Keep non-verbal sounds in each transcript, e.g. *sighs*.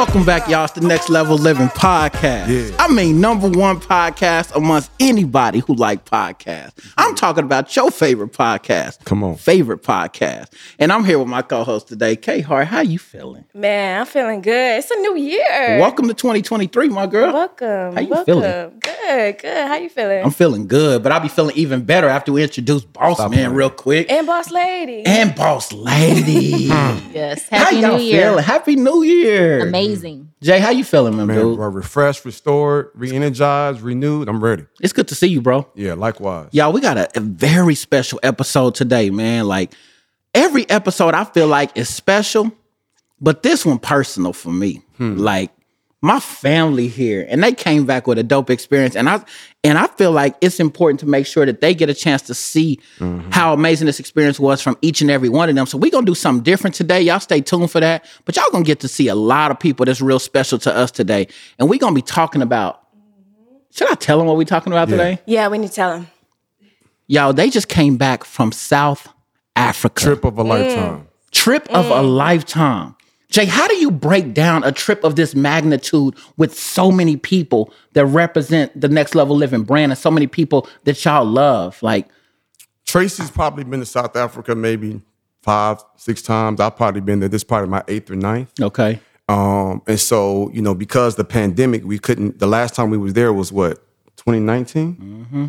Welcome back, y'all. It's the Next Level Living podcast. Yeah. I mean, number one podcast amongst anybody who like podcasts. I'm talking about your favorite podcast. Come on. Favorite podcast. And I'm here with my co-host today, Kay Hart. How you feeling? Man, I'm feeling good. It's a new year. Welcome to 2023, my girl. Welcome. How you welcome. feeling? Good, good. How you feeling? I'm feeling good, but I'll be feeling even better after we introduce Boss Stop Man playing. real quick. and boss lady. And Boss Lady. *laughs* Yes. how Happy y'all New Year. feeling? Happy New Year. Amazing. Jay, how you feeling, man, Man, dude? bro, refreshed, restored, re-energized, renewed. I'm ready. It's good to see you, bro. Yeah, likewise. Y'all, we got a, a very special episode today, man. Like every episode, I feel like is special, but this one personal for me. Hmm. Like my family here, and they came back with a dope experience, and I and I feel like it's important to make sure that they get a chance to see mm-hmm. how amazing this experience was from each and every one of them. So we're gonna do something different today. Y'all stay tuned for that. But y'all gonna get to see a lot of people that's real special to us today, and we're gonna be talking about. Should I tell them what we're talking about Yeah. today? yeah, we need to tell him. Y'all, they just came back from South Africa. Trip of a lifetime. Trip of a mm. lifetime. Jay, how do you break down a trip of this magnitude with so many people that represent the next level living brand and so many people that y'all love? Like, Tracy's probably been to South Africa maybe five, six times. I've probably been there. This is probably my eighth or ninth. okay. Um, and so, you know, because the pandemic, we couldn't, the last time we was there was what, 2019? Mm-hmm.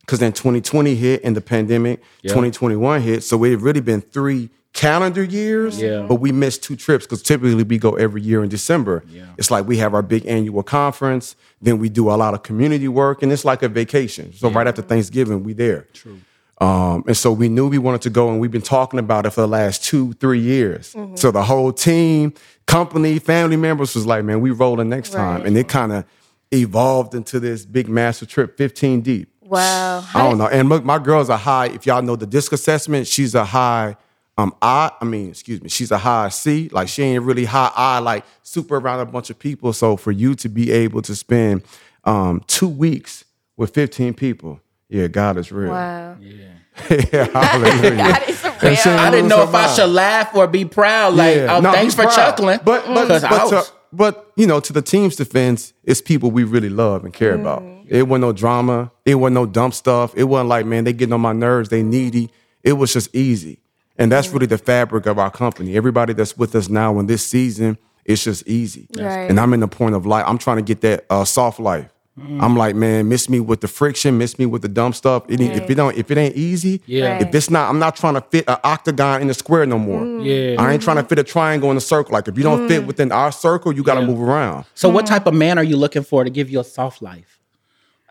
Because then 2020 hit and the pandemic, 2021 hit. So we've really been three calendar years, Yeah. but we missed two trips because typically we go every year in December. It's like we have our big annual conference, then we do a lot of community work, and it's like a vacation. So right after Thanksgiving, we there. True. Um, and so we knew we wanted to go, and we've been talking about it for the last two, three years. So the whole team, company, family members was like, man, we rolling next time. And it kind of evolved into this big master trip, 15 deep. Wow. I don't know. And look, my girl's a high, if y'all know the disc assessment, she's a high um I, I mean, excuse me, she's a high C. Like she ain't really high I, like super around a bunch of people. So for you to be able to spend um two weeks with 15 people, yeah, God is real. Wow. yeah, *laughs* hallelujah. *laughs* God is real. I didn't know if I should laugh or be proud. Like, Yeah. oh, No, thanks for proud. chuckling. But but but, was- to- but you know, to the team's defense, it's people we really love and care about. It wasn't no drama. It wasn't no dumb stuff. It wasn't like, man, they getting on my nerves. They needy. It was just easy, and that's really the fabric of our company. Everybody that's with us now in this season, it's just easy. Right. And I'm in the point of life. I'm trying to get that uh, soft life. Mm. I'm like, man, miss me with the friction, miss me with the dumb stuff. It ain't- If it don't, if it ain't easy, Yeah. Right. if it's not, I'm not trying to fit an octagon in the square no more. Mm. Yeah. I ain't trying to fit a triangle in a circle. Like if you don't fit mm. within our circle, you got to move around. so, what type of man are you looking for to give you a soft life?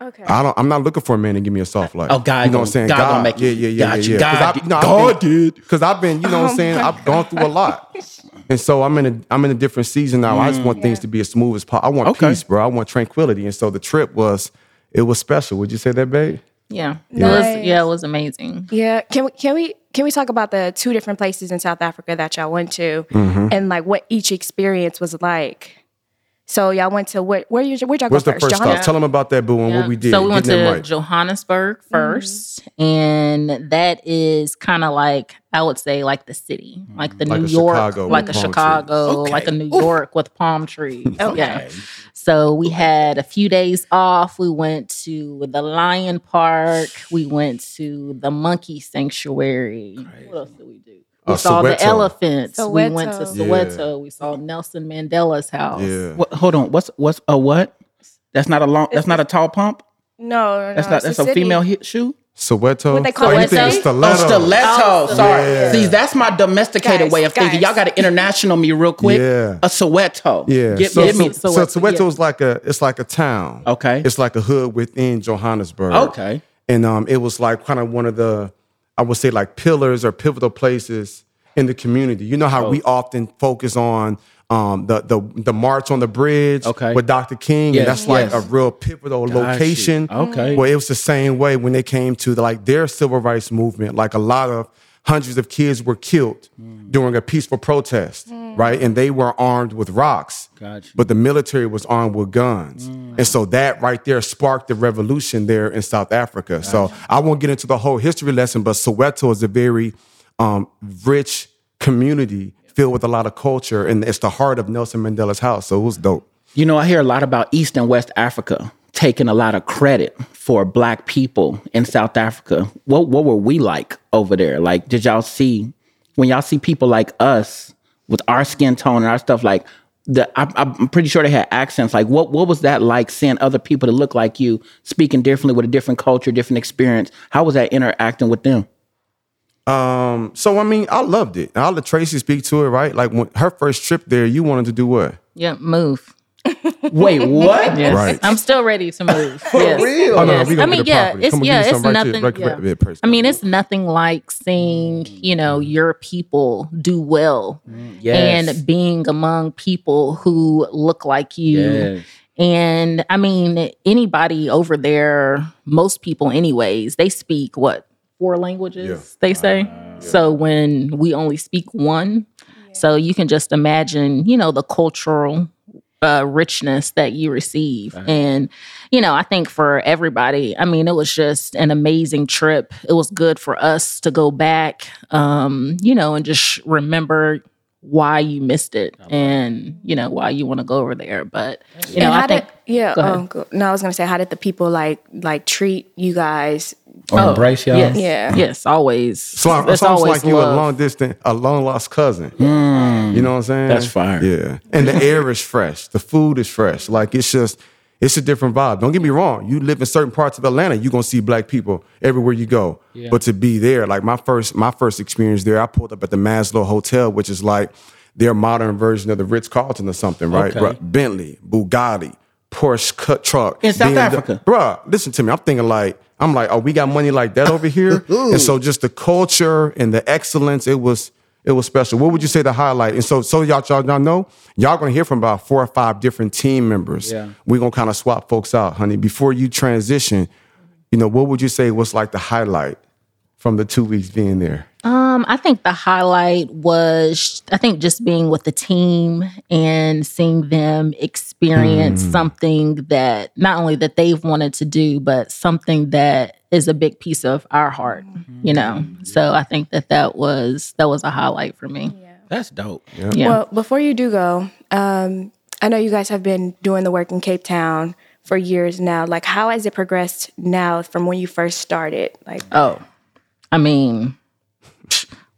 Okay. I don't. I'm not looking for a man to give me a soft life. Oh, God you know what I'm saying? God gonna make yeah, you- yeah, yeah, got yeah, yeah. God 'Cause I- did- no, I've God been- did. Because I've been, you know what I'm saying. I've gone through a lot, and so I'm in a I'm in a different season now. I just want things to be as smooth as possible. I want Okay. peace, bro. I want tranquility, and so the trip was it was special. Would you say that, babe? Yeah. It Nice. was yeah, it was amazing. Yeah. Can we can we can we talk about the two different places in South Africa that y'all went to Mm-hmm. and like what each experience was like? So y'all went to what where you where'd y'all go What's the first? first stop? Tell them about that, boo, and Yeah. what we did. So we went Getting to that mic. Johannesburg mm-hmm. 1st and that is kind of like I would say like the city, mm-hmm. like the Like New York, Chicago like a Chicago, trees. like a Okay. New York with palm trees. Okay. Yeah. So we had a few days off. We went to the Lion Park. We went to the Monkey Sanctuary. What else did we do? We Uh, saw the Soweto. elephants. We went to Soweto. Soweto. We saw Nelson Mandela's house. Yeah. What, hold on. What's what's a what? That's not a long. That's not a tall pump. No, no, That's no, not. That's a a female hit shoe. Soweto. What they call oh, you it, think it's say? stiletto? Oh, stiletto. Oh, Sorry. yeah. See, that's my domesticated Guys, way of thinking. Y'all got to international me real quick. Yeah. A Soweto. Yeah. Get, so, get me. so, Soweto, so Soweto yeah. is like a it's like a town. Okay. It's like a hood within Johannesburg. Okay. And um, it was like kind of one of the, I would say like pillars or pivotal places in the community. You know how Oh. we often focus on um, the the the march on the bridge Okay. with Dr. King, Yes, and that's like yes. a real pivotal Got you. location. Okay. Well, it was the same way when they came to the, like their civil rights movement. Like a lot of hundreds of kids were killed Mm. during a peaceful protest, right? And they were armed with rocks. Gotcha. But the military was armed with guns. And so that right there sparked the revolution there in South Africa. So I won't get into the whole history lesson, but Soweto is a very um, rich community filled with a lot of culture. And it's the heart of Nelson Mandela's house. So it was dope. You know, I hear a lot about East and West Africa taking a lot of credit for black people in South Africa. What what were we like over there? Like, did y'all see when y'all see people like us with our skin tone and our stuff? Like, the I, I'm pretty sure they had accents. Like, what what was that like? Seeing other people that look like you speaking differently with a different culture, different experience. How was that interacting with them? Um, so I mean, I loved it. I'll let Tracy speak to it, right? Like when her first trip there, you wanted to do what? Yeah, move. Wait, *laughs* what? Yes. Right. I'm still ready to move. *laughs* yes. real? Oh, no, Yes. we gonna I mean, get a yeah, property. it's Come on, yeah, it's some right to- nothing. right- yeah. right- right, I mean, it's nothing like seeing mm. you know your people do well mm, Yes. and being among people who look like you. Yes. And I mean, anybody over there, most people, anyways, they speak what four languages they say. Uh, so when we only speak one, so you can just imagine, you know, the cultural uh, richness that you receive. And, you know, I think for everybody, I mean, it was just an amazing trip. It was good for us to go back, um, you know, and just remember why you missed it and, you know, why you want to go over there. But, you know, and how I think. did yeah? Go ahead. Um, go, no, I was gonna say, how did the people like like treat you guys? Or oh, embrace y'all? Yes, Yeah. yes, always. So it's, It's almost always like you a long distance, a long lost cousin. Hmm. You know what I'm saying? That's fire. Yeah, and the air is fresh. The food is fresh. Like it's just, it's a different vibe. Don't get me wrong. You live in certain parts of Atlanta, you're gonna see black people everywhere you go. But to be there, like my first, my first experience there, I pulled up at the Maslow Hotel, which is like their modern version of the Ritz Carlton or something, right? Okay. Right. Bentley, Bugatti, Porsche cut truck In South BMW. Africa? Bruh, listen to me. I'm thinking like, I'm like, oh, we got money like that over here. *laughs* and so just the culture and the excellence, it was it was special. What would you say the highlight? And so so y'all y'all, y'all know, y'all gonna hear from about four or five different team members. Yeah. We're gonna kind of swap folks out, honey. Before you transition, you know, what would you say was like the highlight from the two weeks being there? Um, I think the highlight was I think just being with the team and seeing them experience something that not only that they've wanted to do, but something that is a big piece of our heart, you know. So I think that that was that was a highlight for me. Yeah. That's dope. Yeah. Well, before you do go, um, I know you guys have been doing the work in Cape Town for years now. Like, how has it progressed now from when you first started? Like, Oh, I mean,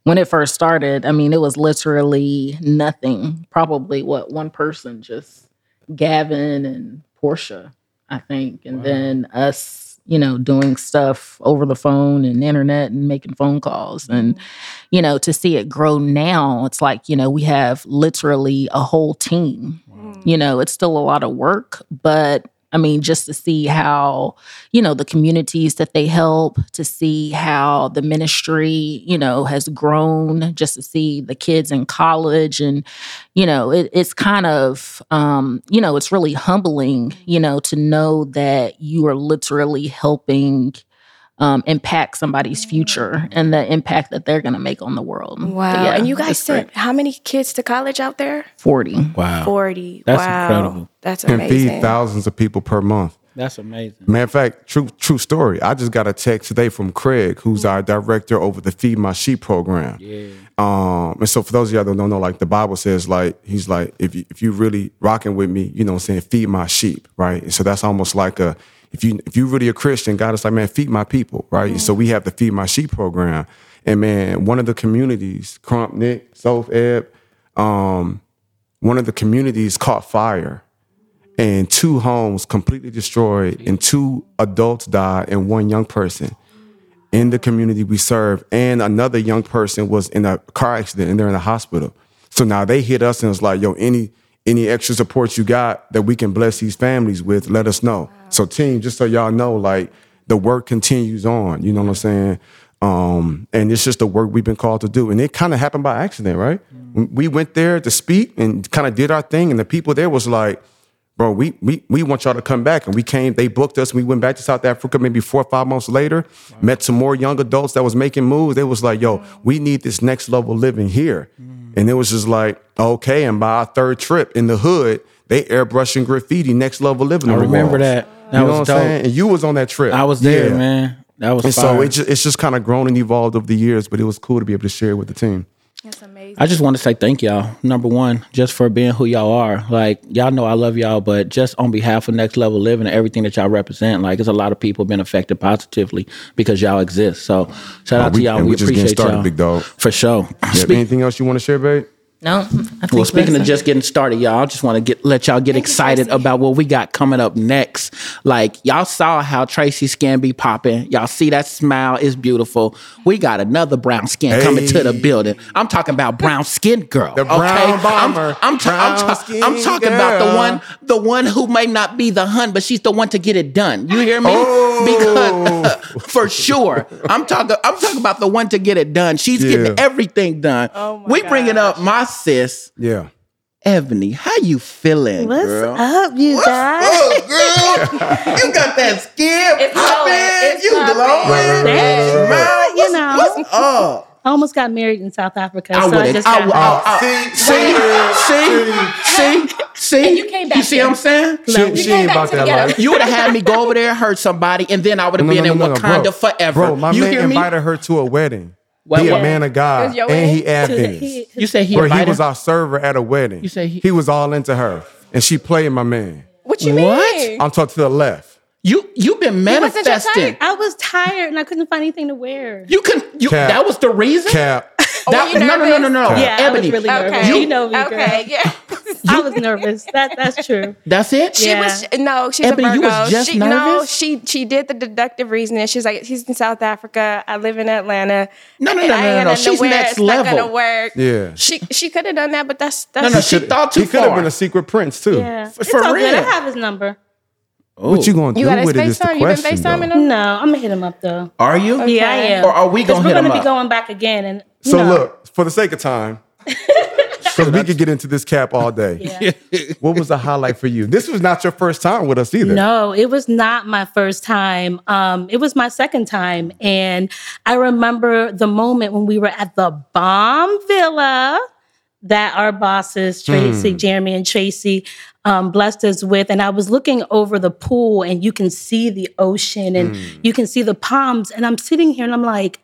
when it first started, I mean, it was literally nothing. Probably what one person, just Gavin and Portia, I think, and then us, you know, doing stuff over the phone and internet and making phone calls. And, mm-hmm. you know, to see it grow now, it's like, you know, we have literally a whole team. You know, it's still a lot of work, but I mean, just to see how, you know, the communities that they help, to see how the ministry, you know, has grown, just to see the kids in college. And, you know, it, it's kind of, um, you know, it's really humbling, you know, to know that you are literally helping um, impact somebody's future and the impact that they're going to make on the world. Wow. yeah, and you guys it's great. sent how many kids to college out there? 40. Wow. 40. That's wow. incredible. That's amazing. And feed thousands of people per month. That's amazing. Matter of fact, true true story. I just got a text today from Craig, who's our director over the Feed My Sheep program. Yeah. Um, and so for those of y'all that don't know, like the Bible says, like he's like, if you if you really rocking with me, you know, what I'm saying, feed my sheep, right? And so that's almost like a if you if you really a Christian, God is like, man, feed my people, right? And So we have the Feed My Sheep program, and man, one of the communities, Crump, Nick, Soph, Eb, um, one of the communities caught fire and two homes completely destroyed and two adults died and one young person in the community we serve, and another young person was in a car accident and they're in the hospital. So now they hit us and it's like, yo, any any extra support you got that we can bless these families with, let us know. So team, just so y'all know, like the work continues on. You know what I'm saying? Um, and it's just the work we've been called to do. And it kind of happened by accident, right? We went there to speak and kind of did our thing, and the people there was like, bro, we we we want y'all to come back. And we came, they booked us, we went back to South Africa maybe four or five months later, met some more young adults that was making moves. They was like, yo, we need this next level living here. And it was just like, okay. And by our third trip in the hood, they airbrushing graffiti, next level living. I remember walls. that. That you know was what I'm dope. saying? And you was on that trip. I was there, Yeah. man. That was And fire. so it just, it's just kind of grown and evolved over the years, but it was cool to be able to share it with the team. That's amazing. I just want to say thank y'all. Number one, just for being who y'all are. Like y'all know I love y'all, but just on behalf of Next Level Living and everything that y'all represent, like it's a lot of people been affected positively because y'all exist. So shout out we- to y'all. and We, we just getting appreciate started, y'all, big dog. for sure. Yeah, Speak- anything else you want to share, babe? No, I think well, speaking of just getting started, y'all, I just want to get let y'all get excited about what we got coming up next. Like y'all saw how Tracy skin be popping. Y'all see that smile is beautiful. We got another brown skin coming to the building. I'm talking about brown skin girl. The brown okay? bomber. I'm, I'm, ta- I'm, ta- skin I'm talking about the one, the one who may not be the hun, but she's the one to get it done. You hear me? Oh. Because *laughs* for sure, I'm talking. I'm talking about the one to get it done. She's Yeah. getting everything done. Oh my we bringing up my sis. Yeah. Ebony, how you feeling, What's girl? up, you guys? Oh, girl, you got that skin It's popping. glowing. It's You popping. glowing. Thanks. Man, You know. what's up? I almost got married in South Africa, I so I wouldn't. just I, got would- I, I, See, see, see, see, see. And you came back You see here. what I'm saying? She, she ain't about that life. You would have had me go over there, and hurt somebody, and then I would have No, been no, in no, no, Wakanda bro. forever. Bro, my you man hear me? invited her to a wedding. What- he what? a man of God, and he wedding? Adventist. *laughs* You say he Where he invited? was our server at a wedding. You say he- he was all into her, and she played my man. What you What? mean? I'm talking to the left. you you've been manifesting. I was tired and I couldn't find anything to wear. You can. You, Cap. that was the reason. Cap. *laughs* That, were you no, no, no, no, no, nervous? Yeah, I was Ebony, really nervous. Okay. You know me, girl. Okay, yeah. I was nervous. That that's true. That's it. She Yeah. was no, she's Ebony, a you was just she, No, she she did the deductive reasoning. She's like, she's in South Africa. I live in Atlanta. No, no, no, ain't no, no, no. She's wear. next It's not gonna level. work. Yeah. She she could have done that, but that's that's No, no, she thought too far. He could have been a secret prince too. Yeah, it's for all good. I have his number. What oh. you gonna do got his with it is the FaceTime. You been question. FaceTiming though. him? No, I'm gonna hit him up though. Are you? Yeah, I am. Or are we 'Cause gonna we're gonna be going back again, and So know, look, for the sake of time, *laughs* *laughs* because we could get into this cap all day. Yeah. *laughs* What was the highlight for you? This was not your first time with us either. No, it was not my first time. Um, it was my second time. And I remember the moment when we were at the bomb villa that our bosses, Tracy, Jeremy, and Tracy, um, blessed us with. And I was looking over the pool and you can see the ocean and you can see the palms. And I'm sitting here and I'm like,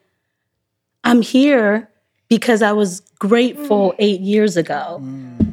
I'm here because I was grateful eight years ago,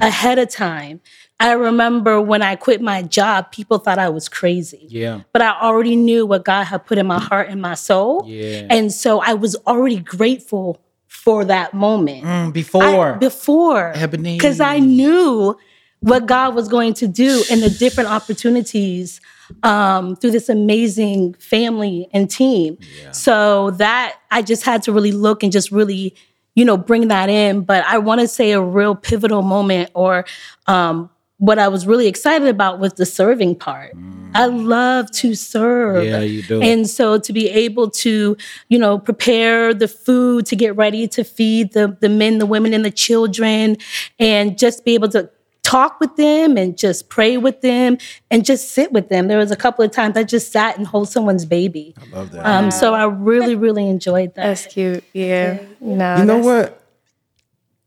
ahead of time. I remember when I quit my job, people thought I was crazy. Yeah. But I already knew what God had put in my heart and my soul. Yeah. And so I was already grateful for that moment. Mm, I- before. before. Ebony. Because I knew what God was going to do and the different opportunities um, through this amazing family and team. So that I just had to really look and just really, you know, bring that in. But I want to say a real pivotal moment or um, what I was really excited about was the serving part. I love to serve. Yeah, you do. And so to be able to, you know, prepare the food to get ready to feed the the men, the women, and the children, and just be able to talk with them and just pray with them and just sit with them. There was a couple of times I just sat and hold someone's baby. I love that. Um, so I really, really enjoyed that. That's cute. Yeah. No, You know what?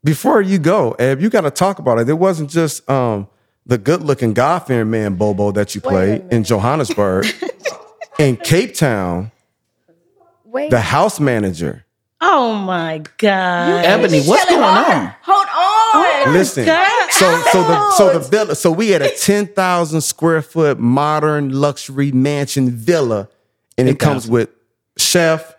Before you go, Eb, you got to talk about it. It wasn't just um, the good-looking, God-fearing man Bobo that you played in Johannesburg. *laughs* in Cape Town, Wait. the house manager. Oh my God. Ebony, what's Tell going him, on? Hold on. Listen, God. So so the so the villa, so we had a ten thousand square foot modern luxury mansion villa, and it comes with chef,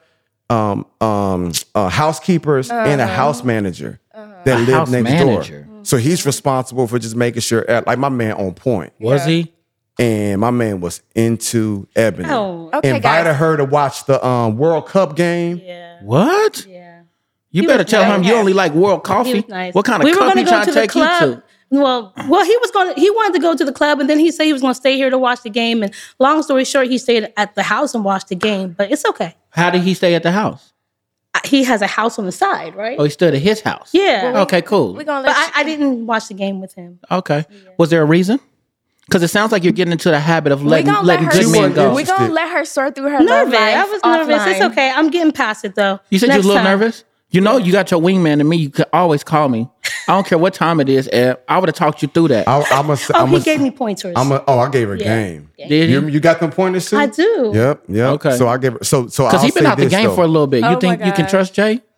um, um, uh, housekeepers, and a house manager that live house next manager. door. So he's responsible for just making sure, like my man, on point. Was he? and my man was into Ebony. Oh, Okay, Invited guys. her to watch the um, World Cup game. yeah, What? yeah. You He better was tell him you only like world He coffee. was nice. What kind of we were cup gonna trying to to the take you club. to? Well, well, he was going. to He wanted to go to the club, and then he said he was going to stay here to watch the game. And long story short, he stayed at the house and watched the game. But it's okay. How did he stay at the house? Uh, He has a house on the side, right? Oh, he stood at his house. yeah. Okay, cool. We're gonna But let I, I didn't watch the game with him. Okay. Was there a reason? Because it sounds like you're getting into the habit of we letting gonna let letting her good men go. We're gonna let her sort through her love Nervous. life. I was nervous. It's okay. I'm getting past it though. You said you Next was a little time. nervous. You know, you got your wingman and me. You could always call me. I don't care what time it is. Ed. I would have talked you through that. I, I'm a, Oh, I'm he a, gave me pointers. I'm a, oh, I gave her game. Did You, you? you got them pointers too? I do. Yep, yep. Okay. So I gave her. So, so Because he's been out the game though. for a little bit. Oh You my think you can trust Jay? *clears throat*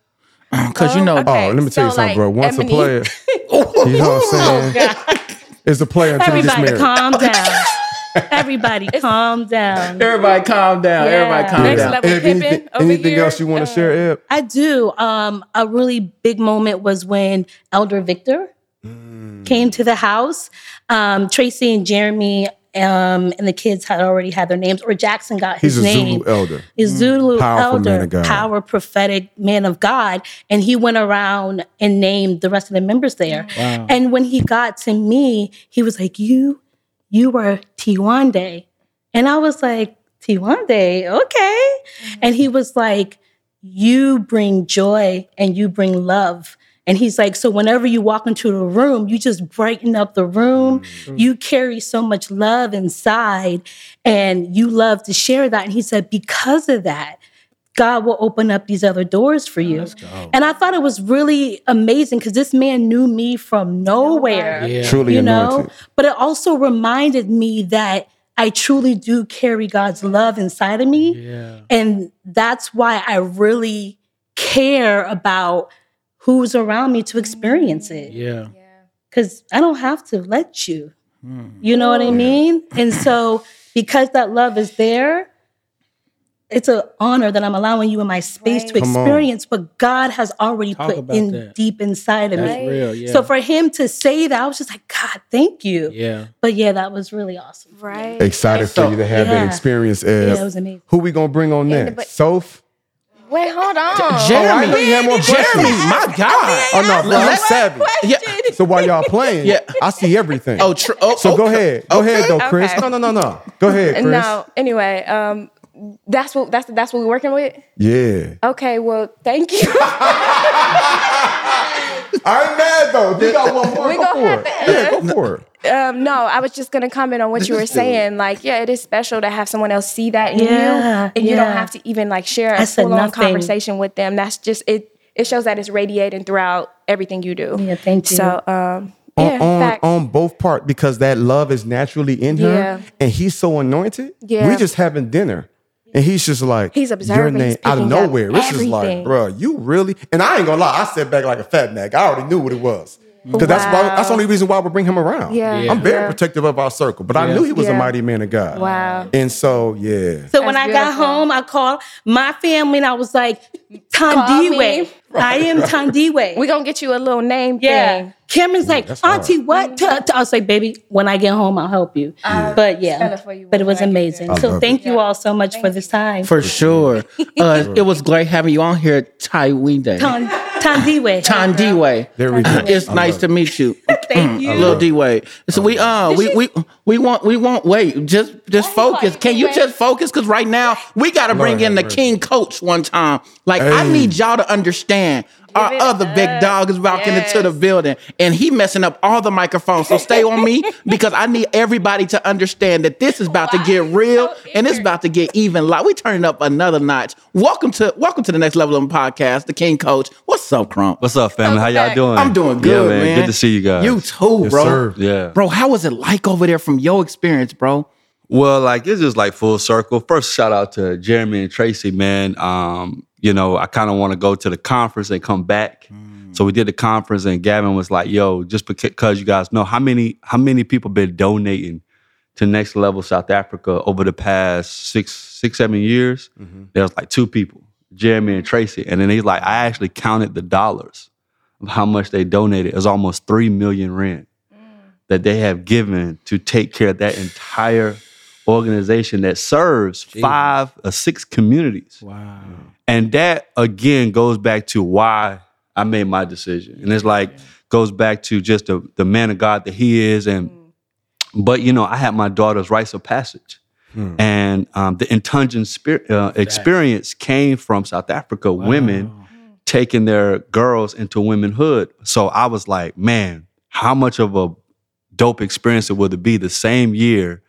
Because you know, okay. Oh, let me tell you So, something, like, bro. Once Ebony- a player, *laughs* you know what I'm oh, saying? It's a player until he gets Everybody, married. calm down. *laughs* Everybody, calm down. everybody calm down. Everybody calm Next down. level Eb, Pippin anything, over anything here. else you want to Uh, share, Eb? I do. Um, a really big moment was when Elder Victor Mm. came to the house. Um, Tracy and Jeremy um, and the kids had already had their names, or Jackson got his He's a name. Zulu elder. is Zulu Powerful man elder, of God. power prophetic man of God, and he went around and named the rest of the members there. And when he got to me, he was like, "You, you were Tiwande," and I was like, "Tiwande, okay." Mm-hmm. And he was like, "You bring joy and you bring love." And he's like, so whenever you walk into the room, you just brighten up the room. Mm-hmm. You carry so much love inside and you love to share that. And he said, because of that, God will open up these other doors for you. And I thought it was really amazing because this man knew me from nowhere. Yeah. Truly You know, anointed. but it also reminded me that I truly do carry God's love inside of me. Yeah. And that's why I really care about who's around me to experience it. Yeah. Because I don't have to let you. You know what I mean? And so, because that love is there, it's an honor that I'm allowing you in my space to experience what God has already Talk put in that. deep inside of That's me. real. Yeah. So for him to say that, I was just like, God, thank you. yeah. But yeah, that was really awesome. Right. Excited So- for you to have Yeah. that experience, Eb. Yeah, it was amazing. Who we gonna bring on next? but- Soph? Wait, hold on. Jeremy. I know you had more Jeremy, questions. my God. Oh no, bro, I'm Let- savvy. Yeah. So while y'all playing, Yeah. I see everything. Oh, tr- oh, so go ahead. Go ahead though, Chris. Okay. No, no, no, no. Go ahead, Chris. No. Anyway, um, that's what that's that's what we're working with. Yeah. Okay. Well, thank you. *laughs* I ain't mad though. You got one more. We go gonna for have it. Yeah, go for it. um, no, I was just gonna comment on what you were saying. Like, yeah, it is special to have someone else see that in Yeah, you, and you don't have to even like share I a said full on conversation with them. That's just it. It shows that it's radiating throughout everything you do. Yeah, thank you. So, um, On, yeah, on, facts. on both part because that love is naturally in her, Yeah. and he's so anointed. Yeah. we just having dinner, and he's just like He's your name out of nowhere. It's just like, bro, you really? And I ain't gonna lie, I sat back like a fat neck. I already knew what it was. Because that's why, that's the only reason why we bring him around. Yeah. Yeah. I'm very Yeah. protective of our circle, but I knew he was a mighty man of God. Wow. And so, yeah. So when That's I got home, I called my family and I was like, Call Tandiwe. me. I am Tandiwe. We're gonna get you a little name yeah. thing. Cameron's like, that's hard. Auntie, what? T- t- I was like, baby, when I get home, I'll help you. but yeah, you but it was amazing. So love thank you all so much for this time. For sure. *laughs* Uh, it was great having you on here, Taiwan Day. Tan- Tandiwe. Ton D Way. There we go. It's nice to meet you. *laughs* Thank you. Little D Way. So we uh we, we we want we won't wait. Just just focus. Can you just focus? Cause right now we gotta bring Lord in the have king coach one time. Like I need y'all to understand. Our it other big dog is walking into the building and he messing up all the microphones. So stay on me *laughs* because I need everybody to understand that this is about to get real and it's about to get even like we turning up another notch. Welcome to welcome to the next level of the podcast, the King Coach. What's up, Crump? What's up, family? How y'all doing? I'm doing Yeah, good, man. Good to see you guys. You too, Yes, bro. sir. Yeah. Bro, how was it like over there from your experience, bro? Well, like it's just like full circle. First, shout out to Jeremy and Tracy, man. Um, you know, I kind of want to go to the conference and come back. Mm. So we did the conference, and Gavin was like, "Yo, just because you guys know how many how many people been donating to Next Level South Africa over the past six six seven years, mm-hmm. there was like two people, Jeremy and Tracy, and then he's like, I actually counted the dollars of how much they donated. It was almost three million rand mm. that they have given to take care of that entire organization that serves five or six communities. Wow. And that again goes back to why I made my decision. And it's like goes back to just the, the man of God that he is. And but you know, I had my daughter's rites of passage. And um, the intungent spirit, uh, experience came from South Africa, women taking their girls into womenhood. So I was like, man, how much of a dope experience it would it be the same year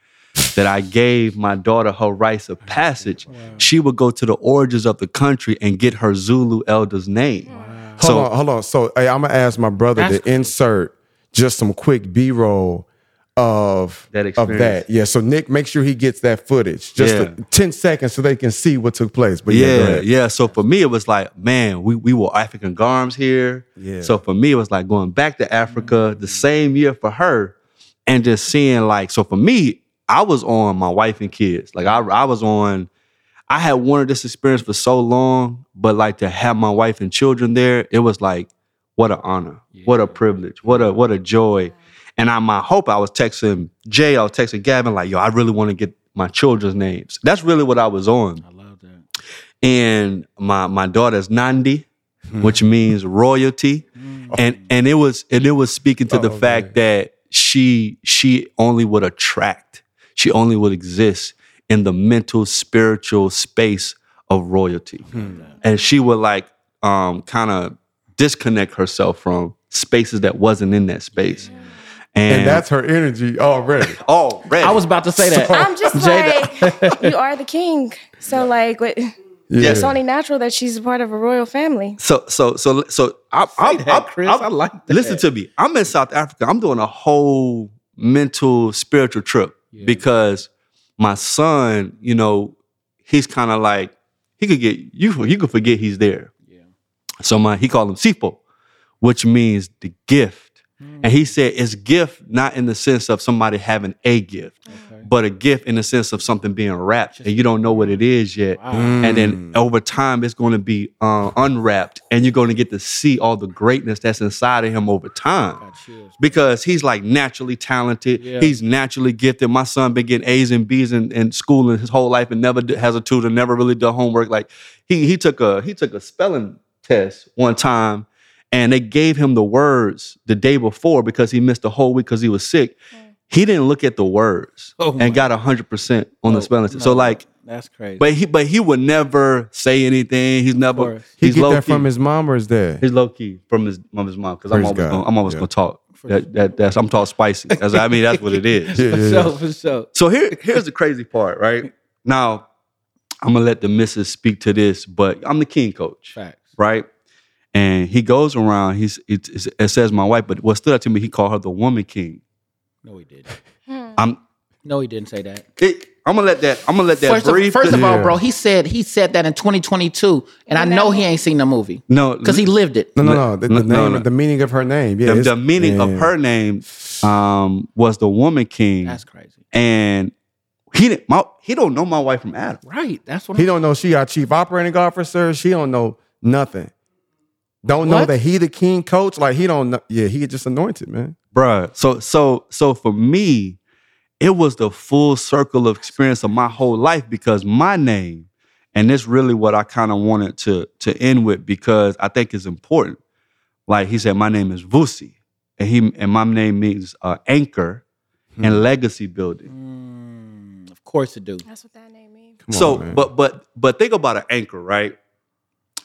that I gave my daughter her rites of passage, she would go to the origins of the country and get her Zulu elder's name. Hold So on, hold on. So hey, I'm gonna ask my brother That's to insert just some quick B-roll of That of that. Yeah. So Nick, make sure he gets that footage. Just Yeah. for 10 seconds so they can see what took place. But yeah, yeah, yeah. So for me, it was like, man, we, we wore African garms here. Yeah. So for me, it was like going back to Africa the same year for her and just seeing like, so for me, I was on my wife and kids. Like I, I was on, I had wanted this experience for so long, but like to have my wife and children there, it was like, what an honor, what a privilege, what a what a joy. And I my hope I was texting Jay, I was texting Gavin, like, yo, I really want to get my children's names. That's really what I was on. I love that. and my my daughter's Nandi, hmm. which means royalty, hmm. and and it was and it was speaking to oh, the Oh, fact that she she only would attract, she only would exist in the mental spiritual space of royalty, and she would like um kind of disconnect herself from spaces that wasn't in that space, and, And that's her energy already. *laughs* already I was about to say that. I'm just *laughs* Jada- like, you are the king. So like, what, Yeah. it's only natural that she's a part of a royal family. So so so so I, I, that, I, Chris. I like that. Listen to me. I'm in South Africa. I'm doing a whole mental spiritual trip because my son, you know, he's kind of like he could get you. You could forget he's there. Yeah. So my he called him Sipho, which means the gift. And he said it's gift not in the sense of somebody having a gift, but a gift in the sense of something being wrapped and you don't know what it is yet. And then over time, it's going to be uh, unwrapped, and you're going to get to see all the greatness that's inside of him over time. Because he's like naturally talented, Yeah. he's naturally gifted. My son been getting A's and B's in, in school in his whole life and never has a tutor, never really done homework. Like he he took a he took a spelling test one time and they gave him the words the day before because he missed a whole week because he was sick. Mm. He didn't look at the words Oh and got hundred percent on the oh, spelling test. So like, That's crazy. but he but he would never say anything. He's never course. He he's get that key. from his mom or his dad? He's low key from his from his mom because I'm always God. gonna, I'm always Yeah. gonna talk. That, that that's I'm talking spicy. That's, I mean that's what it is. Yeah, *laughs* for yeah, yeah. sure, for sure. So here, here's the crazy part, right? Now, I'm gonna let the missus speak to this, but I'm the king coach, Facts. right? And he goes around. He's it, it says my wife, but what stood out to me, he called her the woman king. No, he didn't. I'm No, he didn't say that. it, I'm gonna let that. I'm gonna let that First, of, first of all, Yeah. bro, he said he said that in 2022, and I know he ain't seen the movie no, because he lived it. No, no, no. The, the No, name, no, no. the meaning of her name. Yeah, the, the meaning yeah. of her name um, was the woman king, That's crazy. and he didn't. My, he don't know my wife from Adam. Right. That's what He I'm don't know she our chief operating officer. She don't know nothing. Don't know What? that he the king coach. Like he don't know. Yeah, he just anointed, man. bruh. So so so for me, it was the full circle of experience of my whole life because my name, and this really what I kind of wanted to to end with because I think it's important. Like he said, my name is Vusi, and he and my name means uh, anchor and legacy building. Mm, of course it do. That's what that name means. Come so, on, man. but but but think about an anchor, right?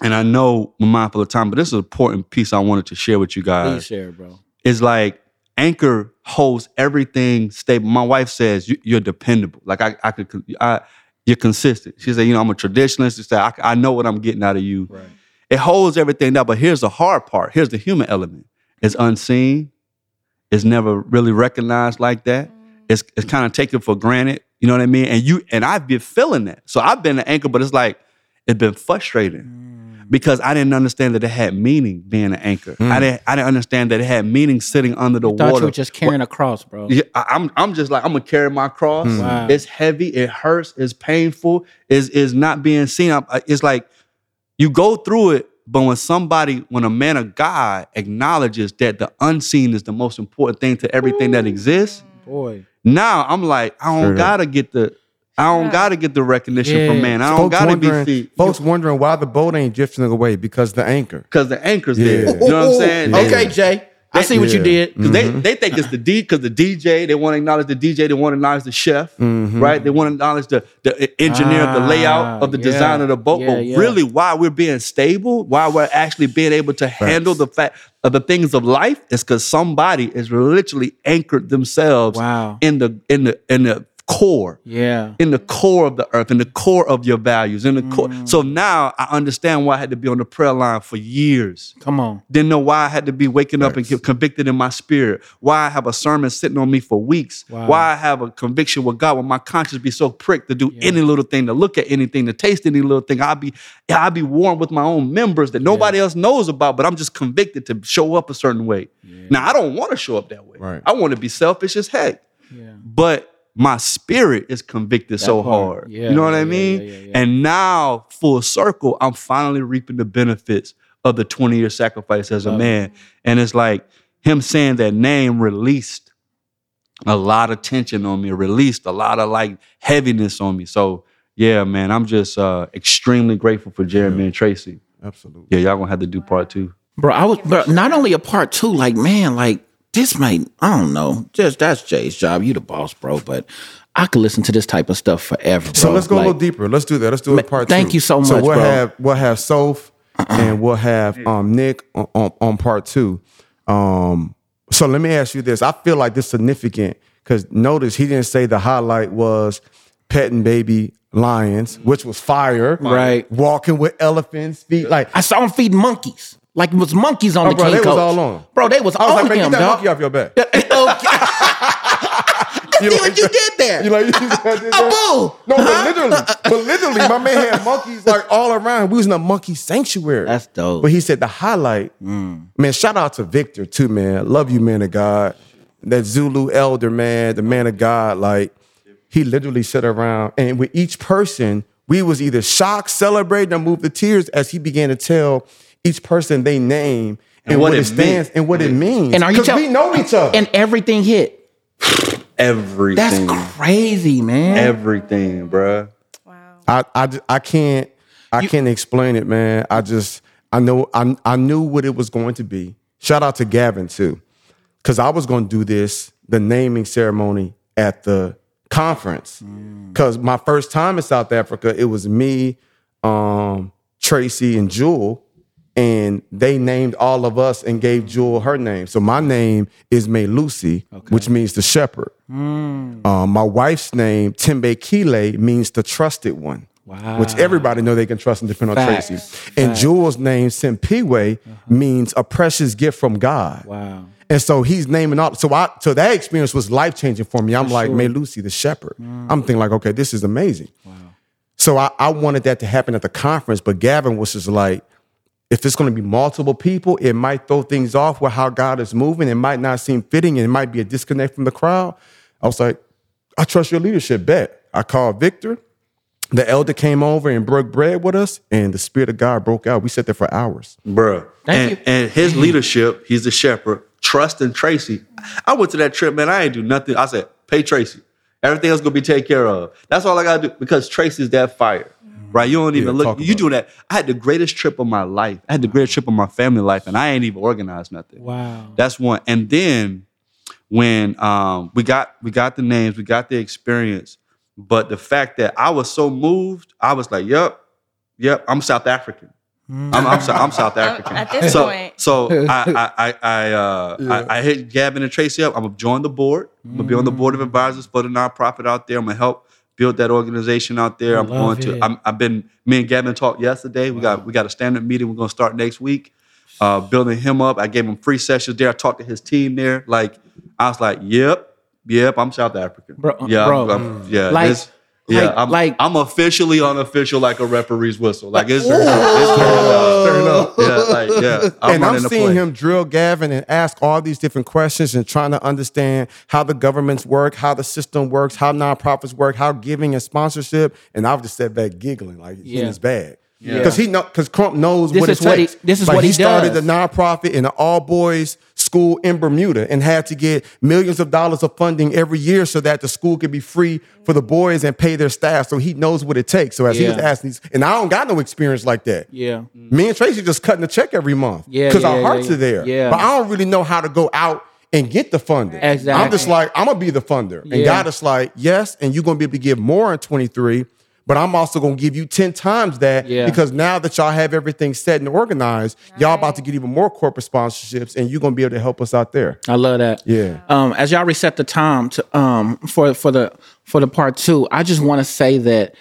And I know I'm mindful of time, but this is an important piece I wanted to share with you guys. Please share, bro. It's like anchor holds everything stable. My wife says you, you're dependable. Like I, I could, I, you're consistent. She said, you know, I'm a traditionalist. She said, I, I know what I'm getting out of you. Right. It holds everything down. But here's the hard part. Here's the human element. It's unseen. It's never really recognized like that. Mm. It's it's kind of taken for granted. You know what I mean? And you and I've been feeling that. So I've been an anchor, but it's like it's been frustrating because I didn't understand that it had meaning being an anchor. I hmm. didn't I didn't understand that it had meaning sitting under the Thought water. you were just carrying a cross, bro. Yeah, I, am I'm just like I'm gonna carry my cross. Hmm. Wow. It's heavy. It hurts. It's painful. Is is not being seen. I'm- uh, It's like you go through it, But when somebody, when a man of God acknowledges that the unseen is the most important thing to everything that exists, Boy. now I'm like, I don't Straight up. gotta get the, I don't gotta get the recognition Yeah. from man. I don't Folks gotta be wondering, folks wondering why the boat ain't drifting away because the anchor. because the anchor's Yeah. there. You know what I'm saying? They- Okay, Jay. I see what you did. Because they, they think it's the D because the DJ, they want to acknowledge the DJ, they want to acknowledge the chef, right? They want to acknowledge the, the engineer of the layout of the Ah, design of the boat. Yeah, but yeah. really, why we're being stable, why we're actually being able to handle the fact of the things of life is because somebody is literally anchored themselves Wow. in the in the in the core Yeah. in the core of the earth, in the core of your values, in the core. Mm. So now I understand why I had to be on the prayer line for years. Come on. Didn't know why I had to be waking up and get convicted in my spirit. Why I have a sermon sitting on me for weeks. Wow. Why I have a conviction with God when my conscience be so pricked to do any little thing, to look at anything, to taste any little thing. I'll be I'll be warned with my own members that nobody else knows about, but I'm just convicted to show up a certain way. Now I don't want to show up that way. Right. I want to be selfish as heck. Yeah. But my spirit is convicted so part. hard. Yeah, you know what yeah, I mean? yeah, yeah, yeah. And now, full circle, I'm finally reaping the benefits of the 20 year sacrifice as a man. And it's like him saying that name released a lot of tension on me, released a lot of like heaviness on me. So, yeah, man, I'm just uh, extremely grateful for Jeremy and Tracy. Absolutely. Yeah, y'all gonna have to do part two. Bro, I was bro, not only a part two, like, man, like this might, I don't know. Just that's Jay's job. You the boss, bro. But I could listen to this type of stuff forever. So let's go a little deeper. Let's do that. Let's do Ma- it part thank two. you so much. So much, we'll bro. have we'll have Soph and we'll have um Nick on, on, on part two. Um so let me ask you this. I feel like this is significant because notice he didn't say the highlight was petting baby lions, which was fire. Right. Walking with elephants, feet like I saw him feed monkeys. Like it was monkeys on Oh, the bro, king they was all on. Bro, they was all. I was on like, him, get that dog. monkey off your back. Oh, See *laughs* what you did there. You like, you did that? Boo. No, but literally, uh, uh, uh. but literally, my man had *laughs* monkeys like all around. We was in a monkey sanctuary. That's dope. But he said the highlight, mm. man. Shout out to Victor too, man. Love you, man of God. That Zulu elder, man, the man of God. Like he literally sat around, and with each person, we was either shocked, celebrating, or moved to tears as he began to tell each person they name and, what, it stands meant. and what it means. And are you Because tell- we know each other. And everything hit. *sighs* Everything. That's crazy, man. Everything, bruh. Wow. I, I, I can't I can't explain it, man. I just I know I, I knew what it was going to be. Shout out to Gavin too, because I was going to do this the naming ceremony at the conference. Because my first time in South Africa, it was me, um, Tracy, and Jewel, and they named all of us and gave Jewel her name. So my name is Melusi, which means the shepherd. Hmm. Um, my wife's name, Thembekile, means the trusted one. Wow. Which everybody know they can trust and depend on Facts. Tracy. And Jewel's name, Simpiwe, uh-huh. means a precious gift from God. Wow. And so he's naming all. So I so that experience was life changing for me. I'm like, Melusi, the shepherd. Hmm. I'm thinking like, okay, this is amazing. Wow. So I, I wanted that to happen at the conference, but Gavin was just like, if it's going to be multiple people, it might throw things off with how God is moving. It might not seem fitting, and it might be a disconnect from the crowd. I was like, I trust your leadership. Bet. I called Victor. The elder came over and broke bread with us, and the spirit of God broke out. We sat there for hours. Bruh. Thank and, you. and his leadership, he's the shepherd, trusting Tracy. I went to that trip, man. I ain't do nothing. I said, pay Tracy. Everything else gonna be taken care of. That's all I gotta do because Tracy's that fire. Right? You don't even Yeah, look. You about doing that. I had the greatest trip of my life. I had the greatest trip of my family life, and I ain't even organized nothing. Wow. That's one. And then when um, we got we got the names, we got the experience, but the fact that I was so moved, I was like, "Yep, yep, I'm South African. I'm, I'm, Sou- I'm South *laughs* African." At this so, point. so *laughs* I I I I, uh, I I hit Gavin and Tracy up. I'm gonna join the board. I'm gonna be on the board of advisors for the nonprofit out there. I'm gonna help build that organization out there. I'm love going it. to. I'm, I've been. Me and Gavin talked yesterday. We got we got a standard meeting. We're gonna start next week. Uh, building him up. I gave him free sessions there. I talked to his team there. Like I was like, yep, yep. I'm South African. Bro, yeah, bro. I'm, I'm- yeah. Like- this- yeah, like- I'm, like- I'm officially unofficial, like a referee's whistle. Like it's, it's turning up. Yeah, like yeah. I'm and I'm seeing play. him drill Gavin and ask all these different questions and trying to understand how the governments work, how the system works, how nonprofits work, how giving and sponsorship. And I've just sat back giggling like he in Yeah. his bag. Because he know because Crump knows This what is it's what he- like. this is like what he he started does. a nonprofit and the all boys school in Bermuda and had to get millions of dollars of funding every year so that the school could be free for the boys and pay their staff. So he knows what it takes. So as he was asking these, and I don't got no experience like that. Yeah. Mm. Me and Tracy just cutting the check every month. Yeah, Because yeah, our hearts yeah. are there. Yeah. But I don't really know how to go out and get the funding. Exactly. I'm just like, I'm gonna be the funder. And God is like, yes, and you're gonna be able to give more in 23, but I'm also gonna give you 10 times that Yeah. because now that y'all have everything set and organized, y'all about to get even more corporate sponsorships and you're gonna be able to help us out there. I love that. Yeah. Um, as y'all reset the time to um for for the for the part two, I just want to say that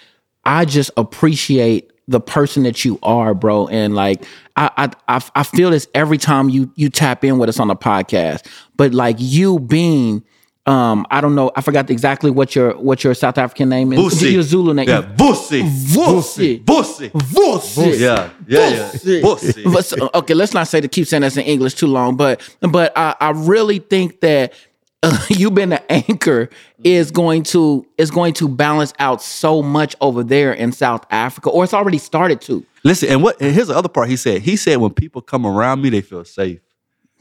I just appreciate the person that you are, bro. And like I I I, I feel this every time you you tap in with us on the podcast. But like you being um, I don't know. I forgot exactly what your what your South African name is. *laughs* Busi. Your Zulu name. Yeah, Busi. Vusi. Busi. Vusi. Yeah, yeah, yeah. Busi. Busi. Okay, let's not say to keep saying this in English too long, but but I, I really think that uh, *laughs* you being the anchor is going to is going to balance out so much over there in South Africa, or it's already started to. Listen, and what? And here's the other part. He said. He said when people come around me, they feel safe.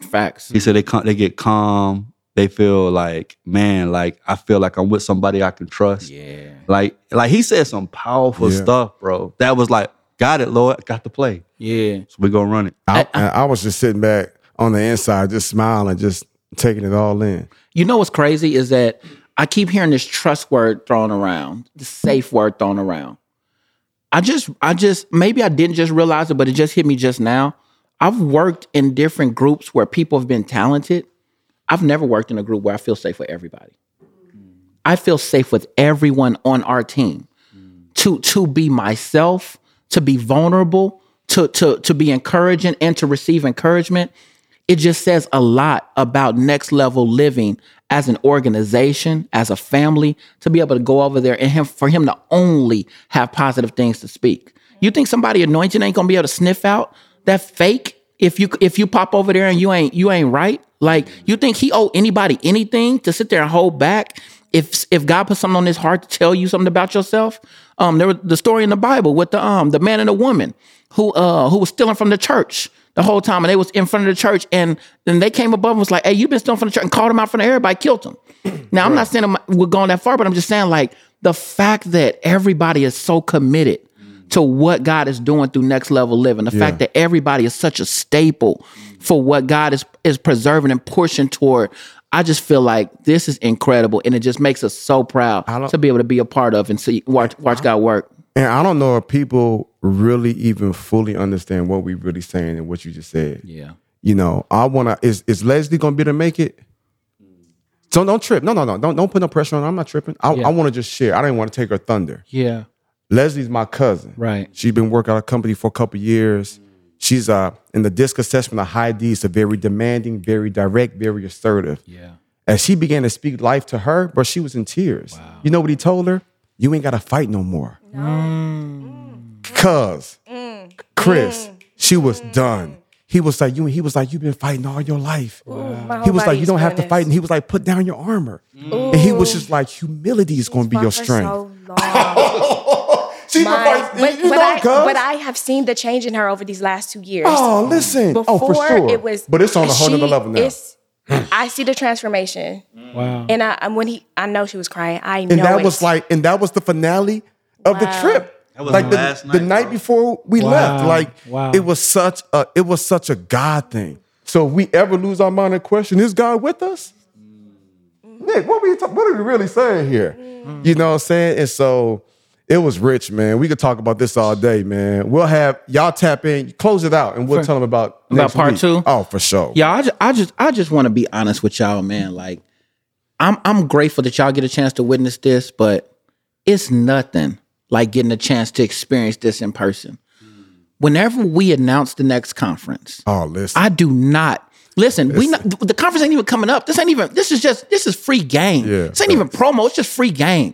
Facts. He said they come, they get calm. They feel like, man, like I feel like I'm with somebody I can trust. Yeah. Like, like he said some powerful Yeah. stuff, bro. That was like, got it, Lord, got the play. Yeah. So we're gonna run it. I, and I was just sitting back on the inside, just smiling, just taking it all in. You know what's crazy is that I keep hearing this trust word thrown around, the safe word thrown around. I just, I just, maybe I didn't just realize it, but it just hit me just now. I've worked in different groups where people have been talented. I've never worked in a group where I feel safe with everybody. I feel safe with everyone on our team to to be myself, to be vulnerable, to to to be encouraging and to receive encouragement. It just says a lot about next level living as an organization, as a family, to be able to go over there and him for him to only have positive things to speak. You think somebody anointed ain't gonna be able to sniff out that fake if you if you pop over there and you ain't you ain't right? Like you think he owe anybody anything to sit there and hold back? If if God put something on his heart to tell you something about yourself, um, there was the story in the Bible with the um the man and the woman who uh who was stealing from the church the whole time, and they was in front of the church, and then they came above and was like, "Hey, you've been stealing from the church," and called him out from everybody, killed him. *clears throat* Now I'm not saying we're going that far, but I'm just saying like the fact that everybody is so committed to what God is doing through next level living, the fact that everybody is such a staple for what God is is preserving and pushing toward. I just feel like this is incredible, and it just makes us so proud to be able to be a part of and see watch watch God work. And I don't know if people really even fully understand what we're really saying and what you just said. Yeah, You know, I wanna is is Leslie gonna be able to make it? So don't trip. No, no, no. Don't don't put no pressure on her. I'm not tripping. I, Yeah. I want to just share. I didn't want to take her thunder. yeah, Leslie's my cousin. Right. She's been working at a company for a couple years. She's uh in the disc assessment of high D, so very demanding, very direct, very assertive. yeah. As she began to speak life to her, but she was in tears. You know what he told her? You ain't gotta fight no more. Mm. Cause Chris, she was done. He was like, you he was like, you've been fighting all your life. My He was like, you don't have to fight. And he was like, put down your armor. And he was just like, humility is gonna be fought your for strength. So long. She been My- fighting, but, you but know, I, cuz. but I have seen the change in her over these last two years. Oh, listen. Before oh, for sure. it was, but it's on a whole nother she level now. is- hmm. I see the transformation, Wow. and I, and when he, I know she was crying. I know and that it. was like, and that was the finale of the trip. That was like the, last the night, night before we Wow. left. Like Wow. it was such a it was such a God thing. So if we ever lose our mind and question, is God with us? Mm. Nick, what were you ta- what are we really saying here? Mm. You know what I'm saying? And so it was rich, man. We could talk about this all day, man. We'll have y'all tap in, close it out, and we'll tell them about About next part week. two? Oh, for sure. Yeah, I just, I just, I just want to be honest with y'all, man. Like, I'm, I'm grateful that y'all get a chance to witness this, but it's nothing like getting a chance to experience this in person. Whenever we announce the next conference, Oh, listen. I do not listen. We not, the conference ain't even coming up. This ain't even. This is just. This is free game. Yeah, this ain't even promo. It's just free game.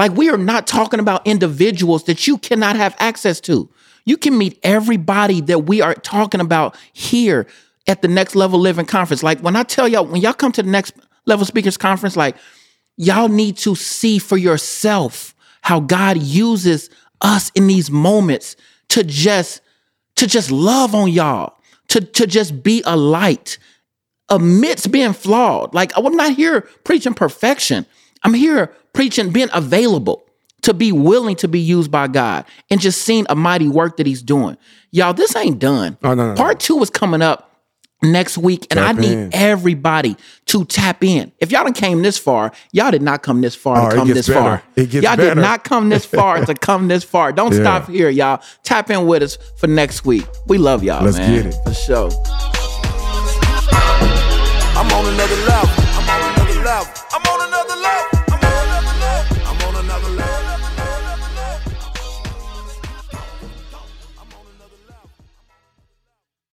Like we are not talking about individuals that you cannot have access to. You can meet everybody that we are talking about here at the Next Level Living Conference. Like when I tell y'all, when y'all come to the Next Level Speakers Conference, like y'all need to see for yourself how God uses us in these moments to just to just love on y'all, to to just be a light amidst being flawed. Like I'm not here preaching perfection. I'm here preaching being available to be willing to be used by God and just seeing a mighty work that He's doing. Y'all, this ain't done. Oh, no, no, no. Part two is coming up next week, and Tap I need in. everybody to tap in. If y'all done came this far, y'all did not come this far Oh, to come this better. far. It gets y'all did not come this far to *laughs* come this far. Don't Yeah. stop here, y'all. Tap in with us for next week. We love y'all, Let's man. get it. For sure. I'm on another level.